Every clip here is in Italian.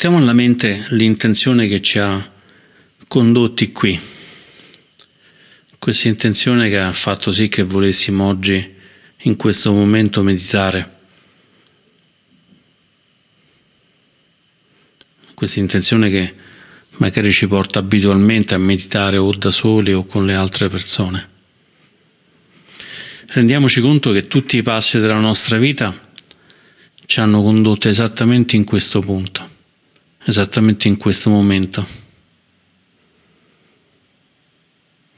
Portiamo alla mente l'intenzione che ci ha condotti qui, questa intenzione che ha fatto sì che volessimo oggi, in questo momento, meditare. Questa intenzione che magari ci porta abitualmente a meditare o da soli o con le altre persone. Rendiamoci conto che tutti i passi della nostra vita ci hanno condotto esattamente in questo punto, esattamente in questo momento.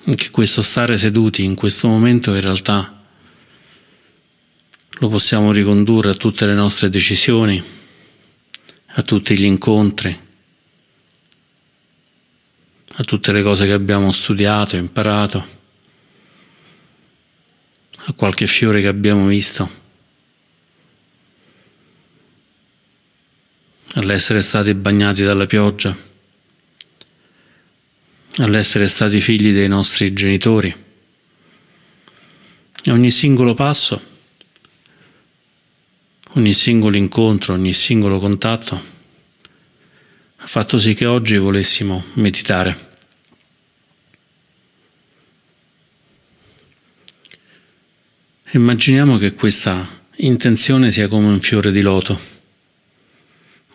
Anche questo stare seduti in questo momento in realtà lo possiamo ricondurre a tutte le nostre decisioni, a tutti gli incontri, a tutte le cose che abbiamo studiato, imparato, a qualche fiore che abbiamo visto, all'essere stati bagnati dalla pioggia, all'essere stati figli dei nostri genitori. E ogni singolo passo, ogni singolo incontro, ogni singolo contatto ha fatto sì che oggi volessimo meditare. Immaginiamo che questa intenzione sia come un fiore di loto,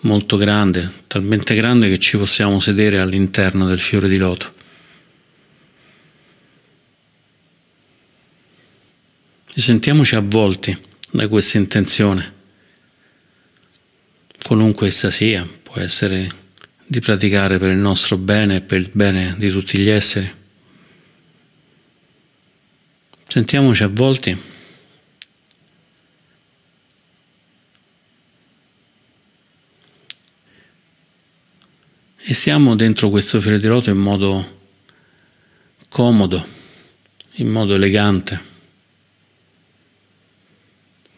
molto grande, talmente grande che ci possiamo sedere all'interno del fiore di loto. E sentiamoci avvolti da questa intenzione, qualunque essa sia, può essere di praticare per il nostro bene e per il bene di tutti gli esseri. Sentiamoci avvolti. E stiamo dentro questo fiore di loto in modo comodo, in modo elegante,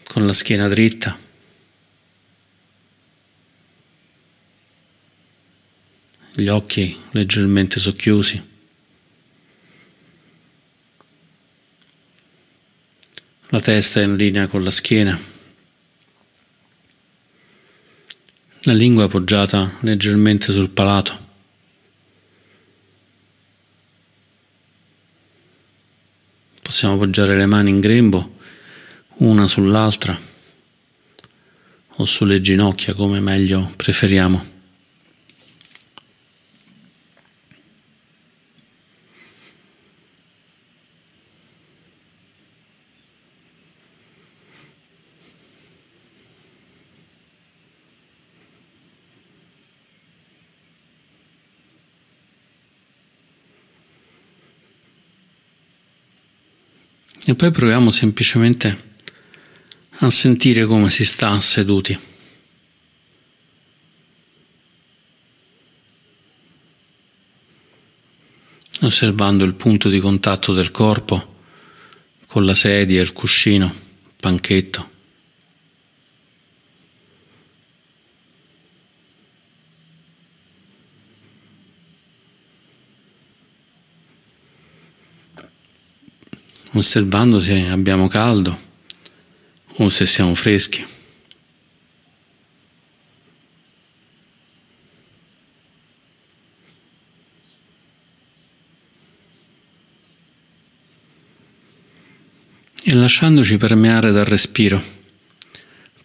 con la schiena dritta. gli occhi leggermente socchiusi. La testa in linea con la schiena. La lingua appoggiata leggermente sul palato. Possiamo appoggiare le mani in grembo, una sull'altra o sulle ginocchia come meglio preferiamo. E poi proviamo semplicemente a sentire come si sta seduti. Osservando il punto di contatto del corpo con la sedia, il cuscino, il panchetto. Osservando se abbiamo caldo o se siamo freschi. E lasciandoci permeare dal respiro,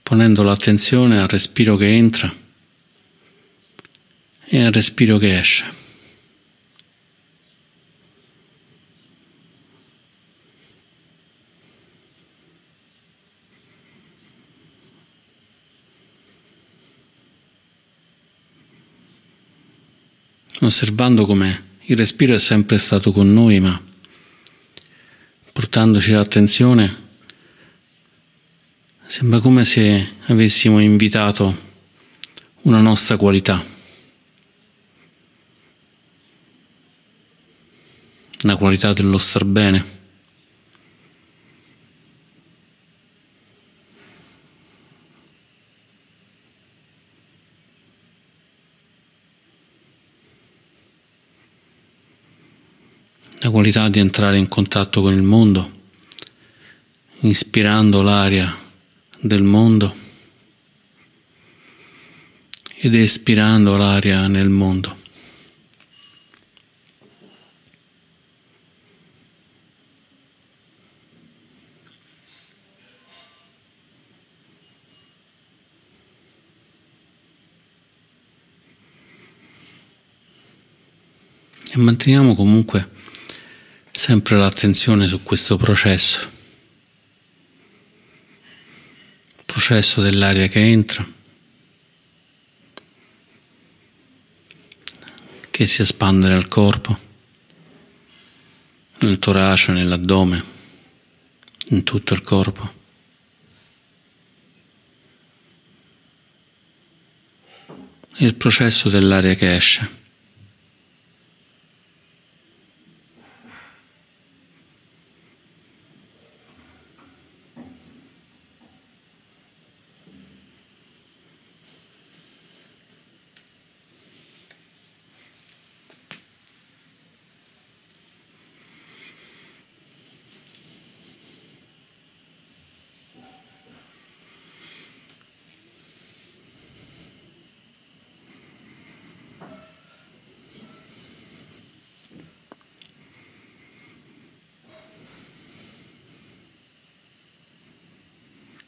ponendo l'attenzione al respiro che entra e al respiro che esce. Osservando come il respiro è sempre stato con noi, ma portandoci l'attenzione, sembra come se avessimo invitato una nostra qualità, la qualità dello star bene. Qualità di entrare in contatto con il mondo, ispirando l'aria del mondo ed espirando l'aria nel mondo. E manteniamo comunque sempre l'attenzione su questo processo, processo dell'aria che entra, che si espande nel corpo, nel torace, nell'addome, in tutto il corpo. Il processo dell'aria che esce.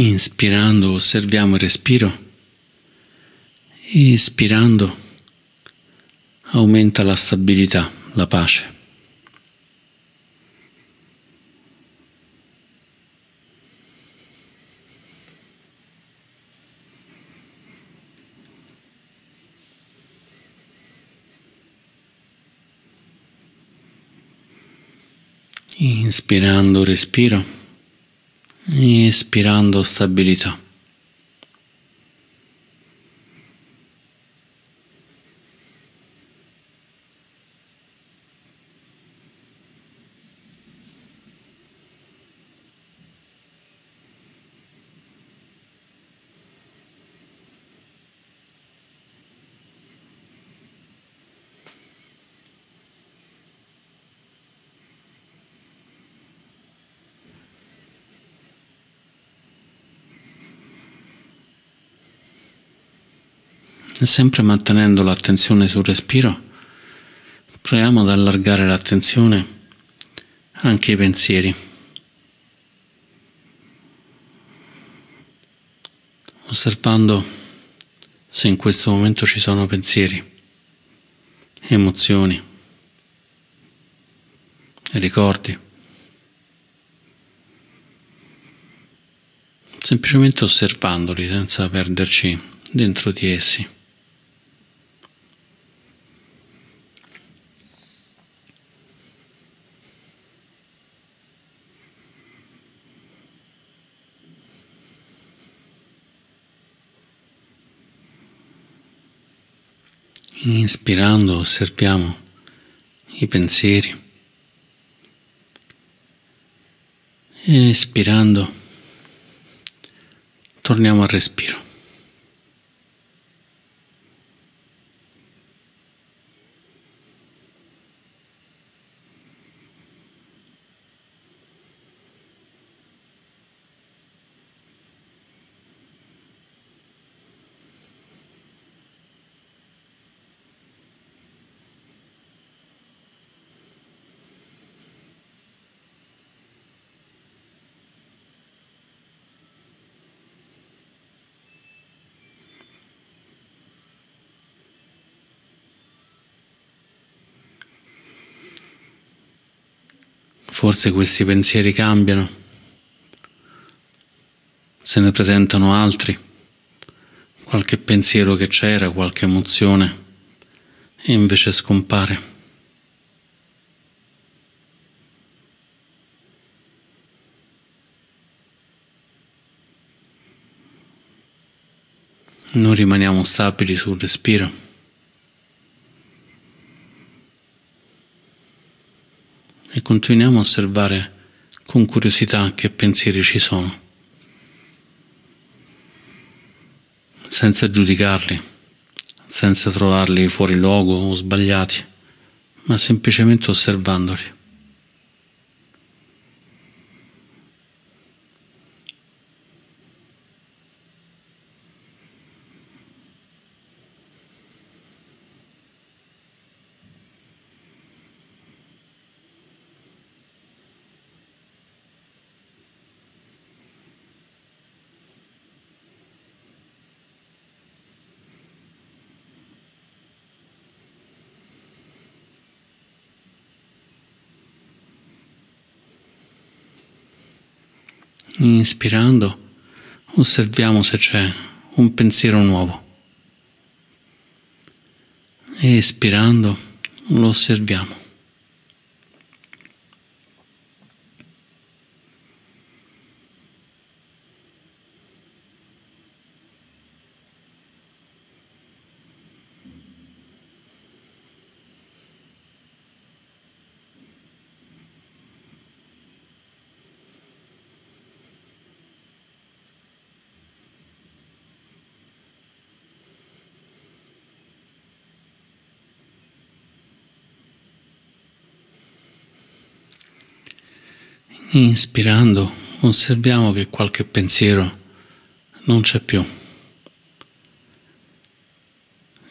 Inspirando osserviamo il respiro, espirando aumenta la stabilità, la pace. Inspirando respiro espirando stabilità. E sempre mantenendo l'attenzione sul respiro, proviamo ad allargare l'attenzione anche ai pensieri. Osservando se in questo momento ci sono pensieri, emozioni, ricordi. Semplicemente osservandoli senza perderci dentro di essi. Inspirando osserviamo i pensieri. Espirando torniamo al respiro. Forse questi pensieri cambiano, se ne presentano altri, qualche pensiero che c'era, qualche emozione, e invece scompare. Noi rimaniamo stabili sul respiro. E continuiamo a osservare con curiosità che pensieri ci sono, senza giudicarli, senza trovarli fuori luogo o sbagliati, ma semplicemente osservandoli. Inspirando, osserviamo se c'è un pensiero nuovo. Espirando, lo osserviamo. Inspirando osserviamo che qualche pensiero non c'è più.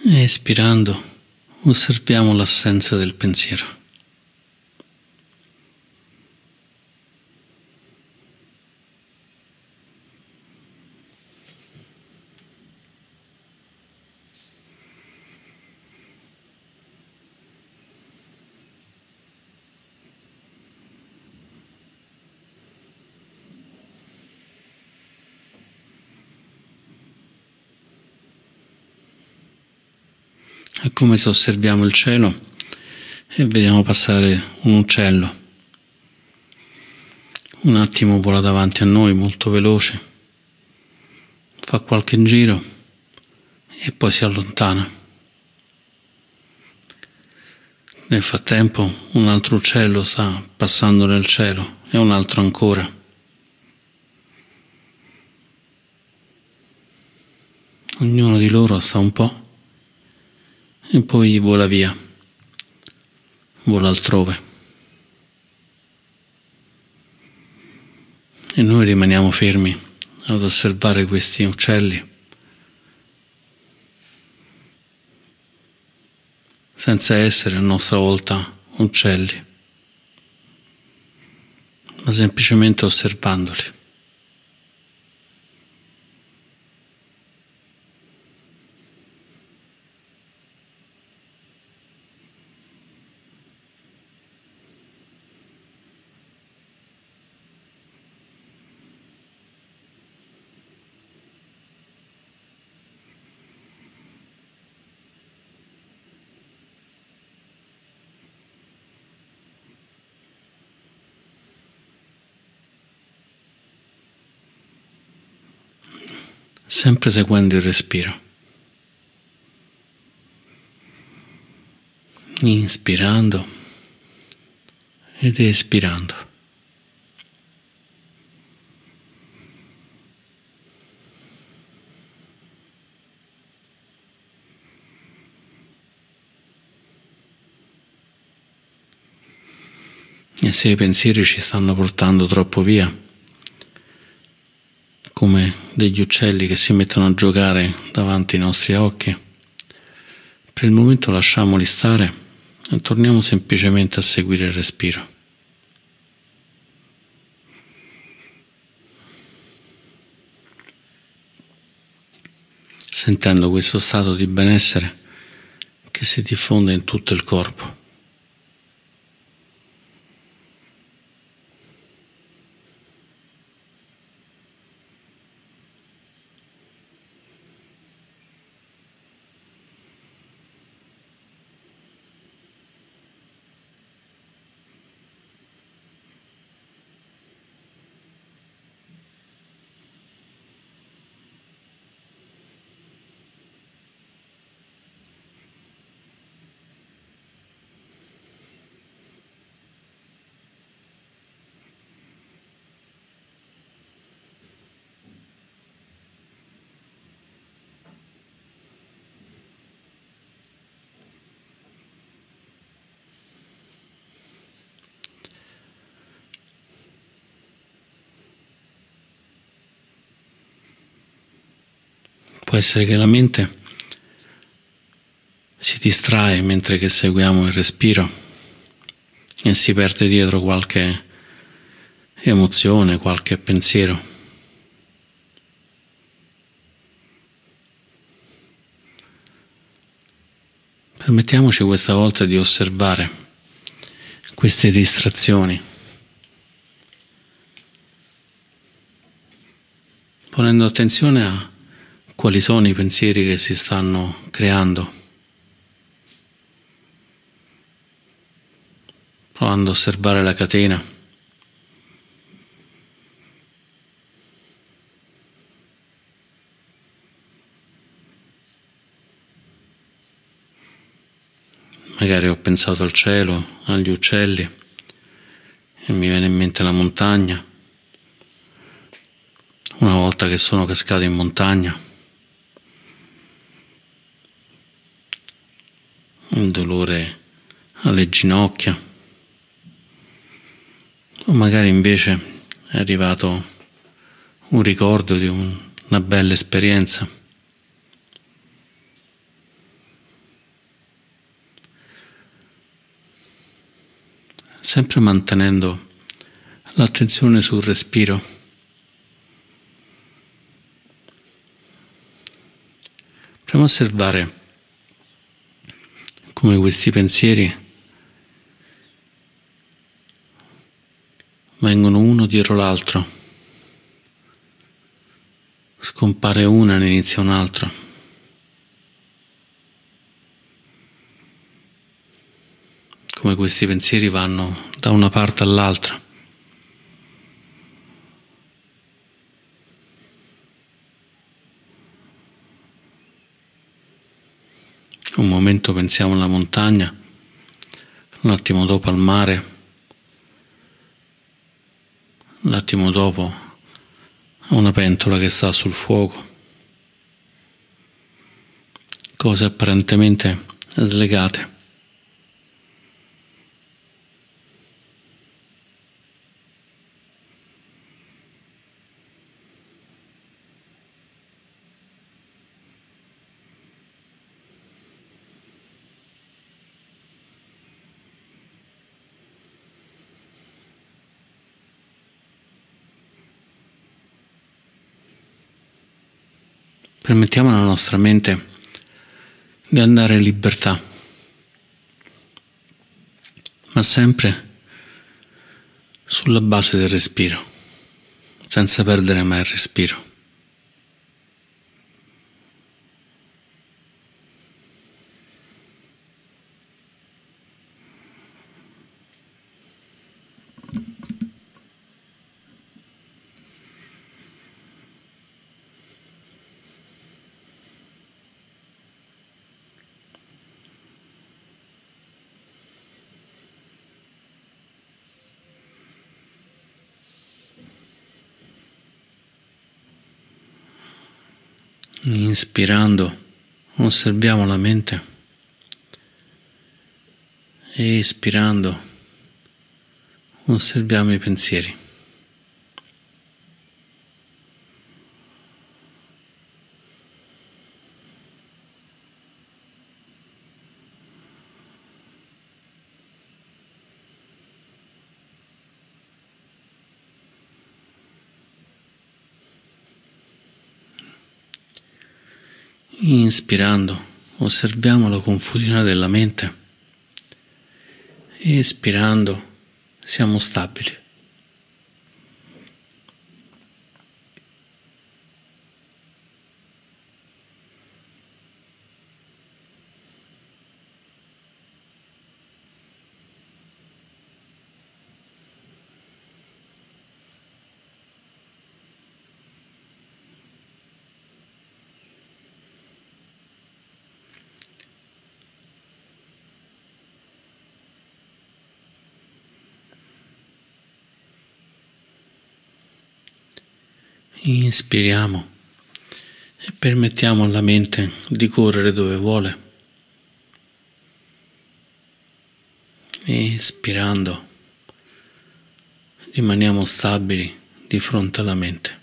Espirando osserviamo l'assenza del pensiero. È come se osserviamo il cielo e vediamo passare un uccello. Un attimo vola davanti a noi molto veloce, fa qualche giro e poi si allontana. Nel frattempo un altro uccello sta passando nel cielo e un altro ancora. Ognuno di loro sta un po' e poi vola via, vola altrove. E noi rimaniamo fermi ad osservare questi uccelli senza essere a nostra volta uccelli, ma semplicemente osservandoli. Sempre seguendo il respiro. Inspirando ed espirando. E se i pensieri ci stanno portando troppo via, degli uccelli che si mettono a giocare davanti ai nostri occhi. Per il momento lasciamoli stare e torniamo semplicemente a seguire il respiro. Sentendo questo stato di benessere che si diffonde in tutto il corpo. Può essere che la mente si distrae mentre che seguiamo il respiro e si perde dietro qualche emozione, qualche pensiero. Permettiamoci questa volta di osservare queste distrazioni, ponendo attenzione a quali sono i pensieri che si stanno creando, provando a osservare la catena. Magari ho pensato al cielo, agli uccelli e mi viene in mente la montagna. Una volta che sono cascato in montagna, il dolore alle ginocchia, o magari invece è arrivato un ricordo di un, una bella esperienza. sempre mantenendo l'attenzione sul respiro. Proviamo a osservare come questi pensieri vengono uno dietro l'altro, scompare una e inizia un altro. come questi pensieri vanno da una parte all'altra. Un momento pensiamo alla montagna, un attimo dopo al mare, un attimo dopo a una pentola che sta sul fuoco. Cose apparentemente slegate. Permettiamo alla nostra mente di andare in libertà, ma sempre sulla base del respiro, senza perdere mai il respiro. Inspirando osserviamo la mente espirando osserviamo i pensieri. Inspirando osserviamo la confusione della mente. Espirando siamo stabili. Inspiriamo e permettiamo alla mente di correre dove vuole. Espirando rimaniamo stabili di fronte alla mente.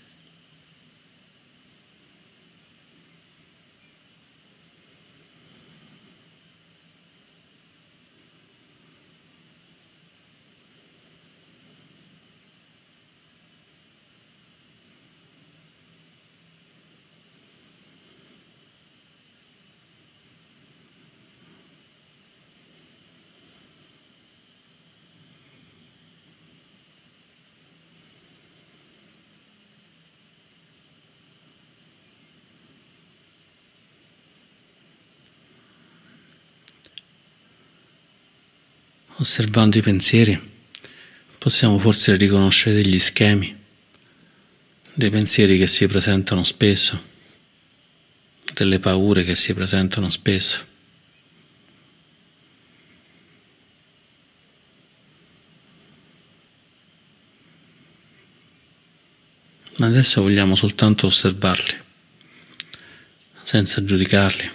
Osservando i pensieri, possiamo forse riconoscere degli schemi, dei pensieri che si presentano spesso, delle paure che si presentano spesso. Ma adesso vogliamo soltanto osservarli, senza giudicarli,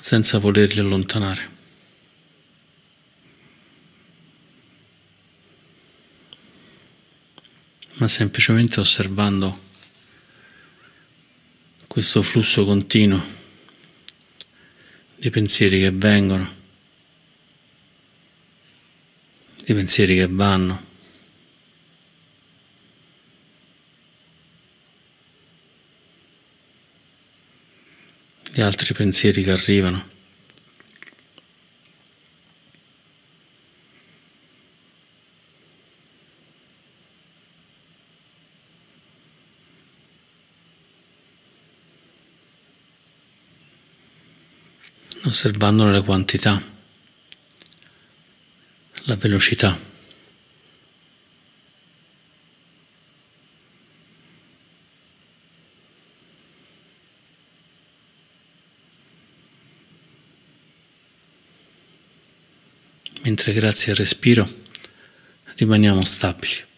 senza volerli allontanare. ma semplicemente osservando questo flusso continuo di pensieri che vengono, di pensieri che vanno. Di altri pensieri che arrivano. osservandone la quantità, la velocità. Mentre grazie al respiro rimaniamo stabili.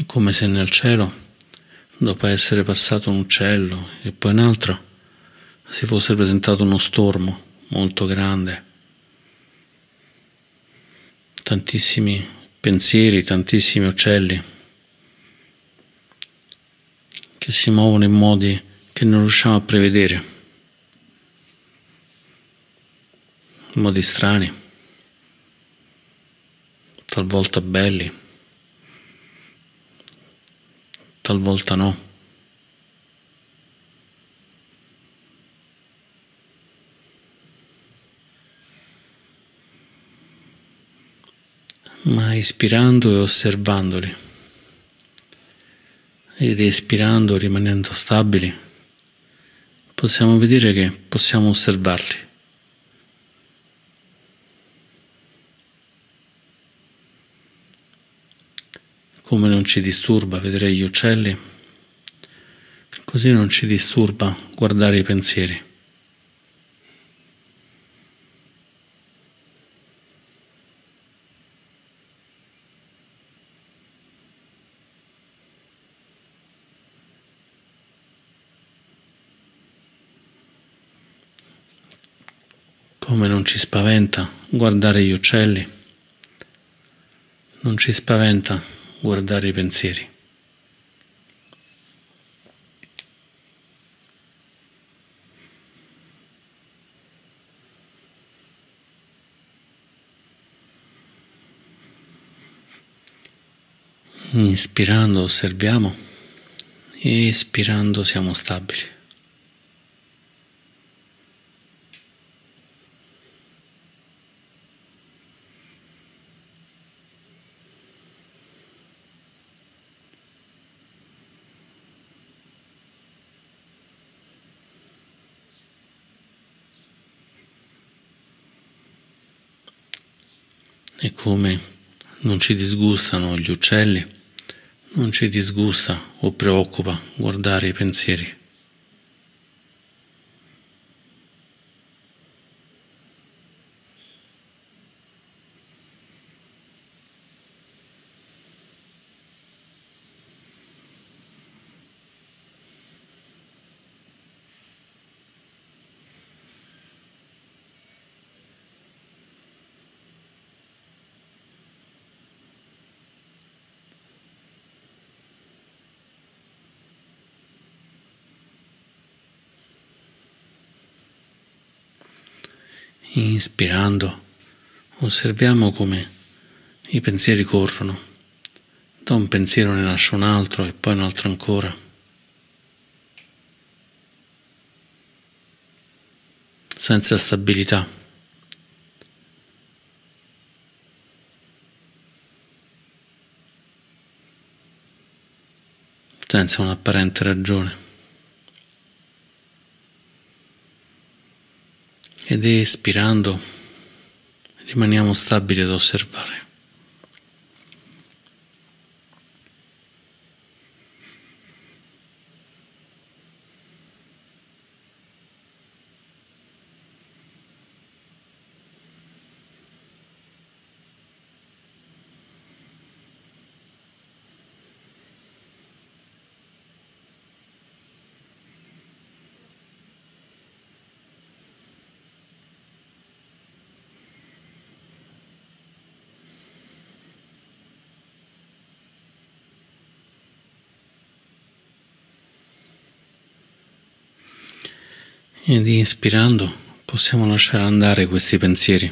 È come se nel cielo, dopo essere passato un uccello e poi un altro, si fosse presentato uno stormo molto grande. Tantissimi pensieri, tantissimi uccelli che si muovono in modi che non riusciamo a prevedere, in modi strani, talvolta belli. Talvolta no. Ma ispirando e osservandoli ed espirando, rimanendo stabili, possiamo vedere che possiamo osservarli. Come non ci disturba vedere gli uccelli, così non ci disturba guardare i pensieri. Come non ci spaventa guardare gli uccelli, non ci spaventa guardare i pensieri. Inspirando osserviamo espirando siamo stabili. E come non ci disgustano gli uccelli, non ci disgusta o preoccupa guardare i pensieri. Inspirando, osserviamo come i pensieri corrono. Da un pensiero ne nasce un altro e poi un altro ancora. Senza stabilità. Senza un'apparente ragione. Ed espirando rimaniamo stabili ad osservare. Ed inspirando possiamo lasciare andare questi pensieri.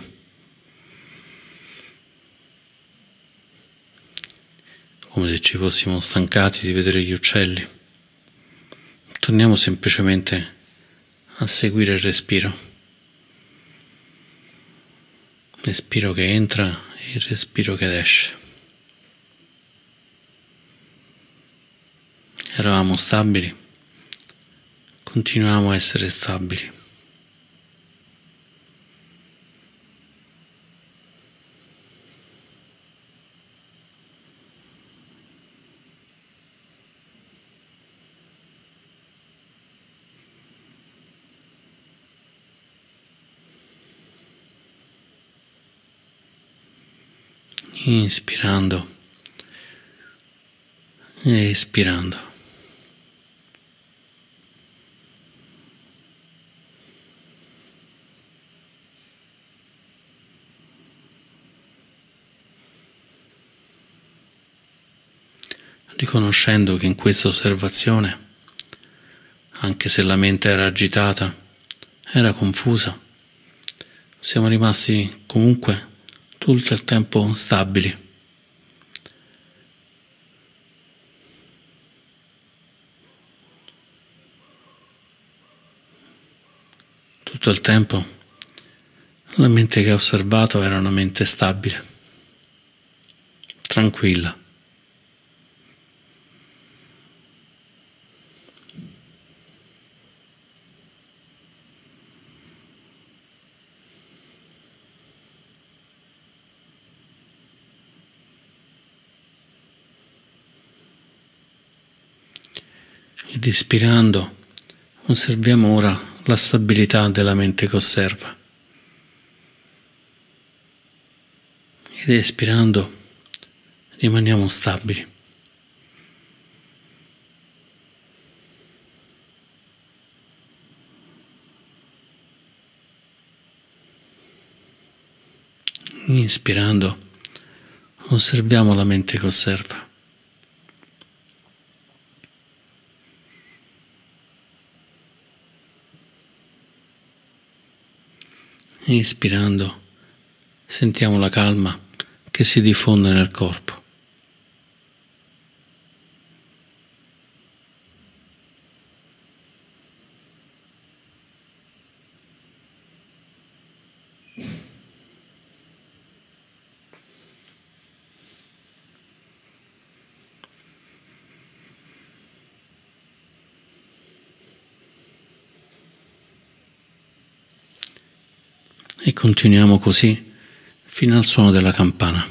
Come se ci fossimo stancati di vedere gli uccelli. Torniamo semplicemente a seguire il respiro. Respiro che entra e il respiro che esce. Eravamo stabili continuiamo a essere stabili. Inspirando espirando. Riconoscendo che in questa osservazione, anche se la mente era agitata, era confusa, siamo rimasti comunque tutto il tempo stabili. Tutto il tempo la mente che ha osservato era una mente stabile, tranquilla. Ed ispirando osserviamo ora la stabilità della mente che osserva. Ed espirando rimaniamo stabili. Inspirando osserviamo la mente che osserva. Ispirando sentiamo la calma che si diffonde nel corpo. e continuiamo così fino al suono della campana.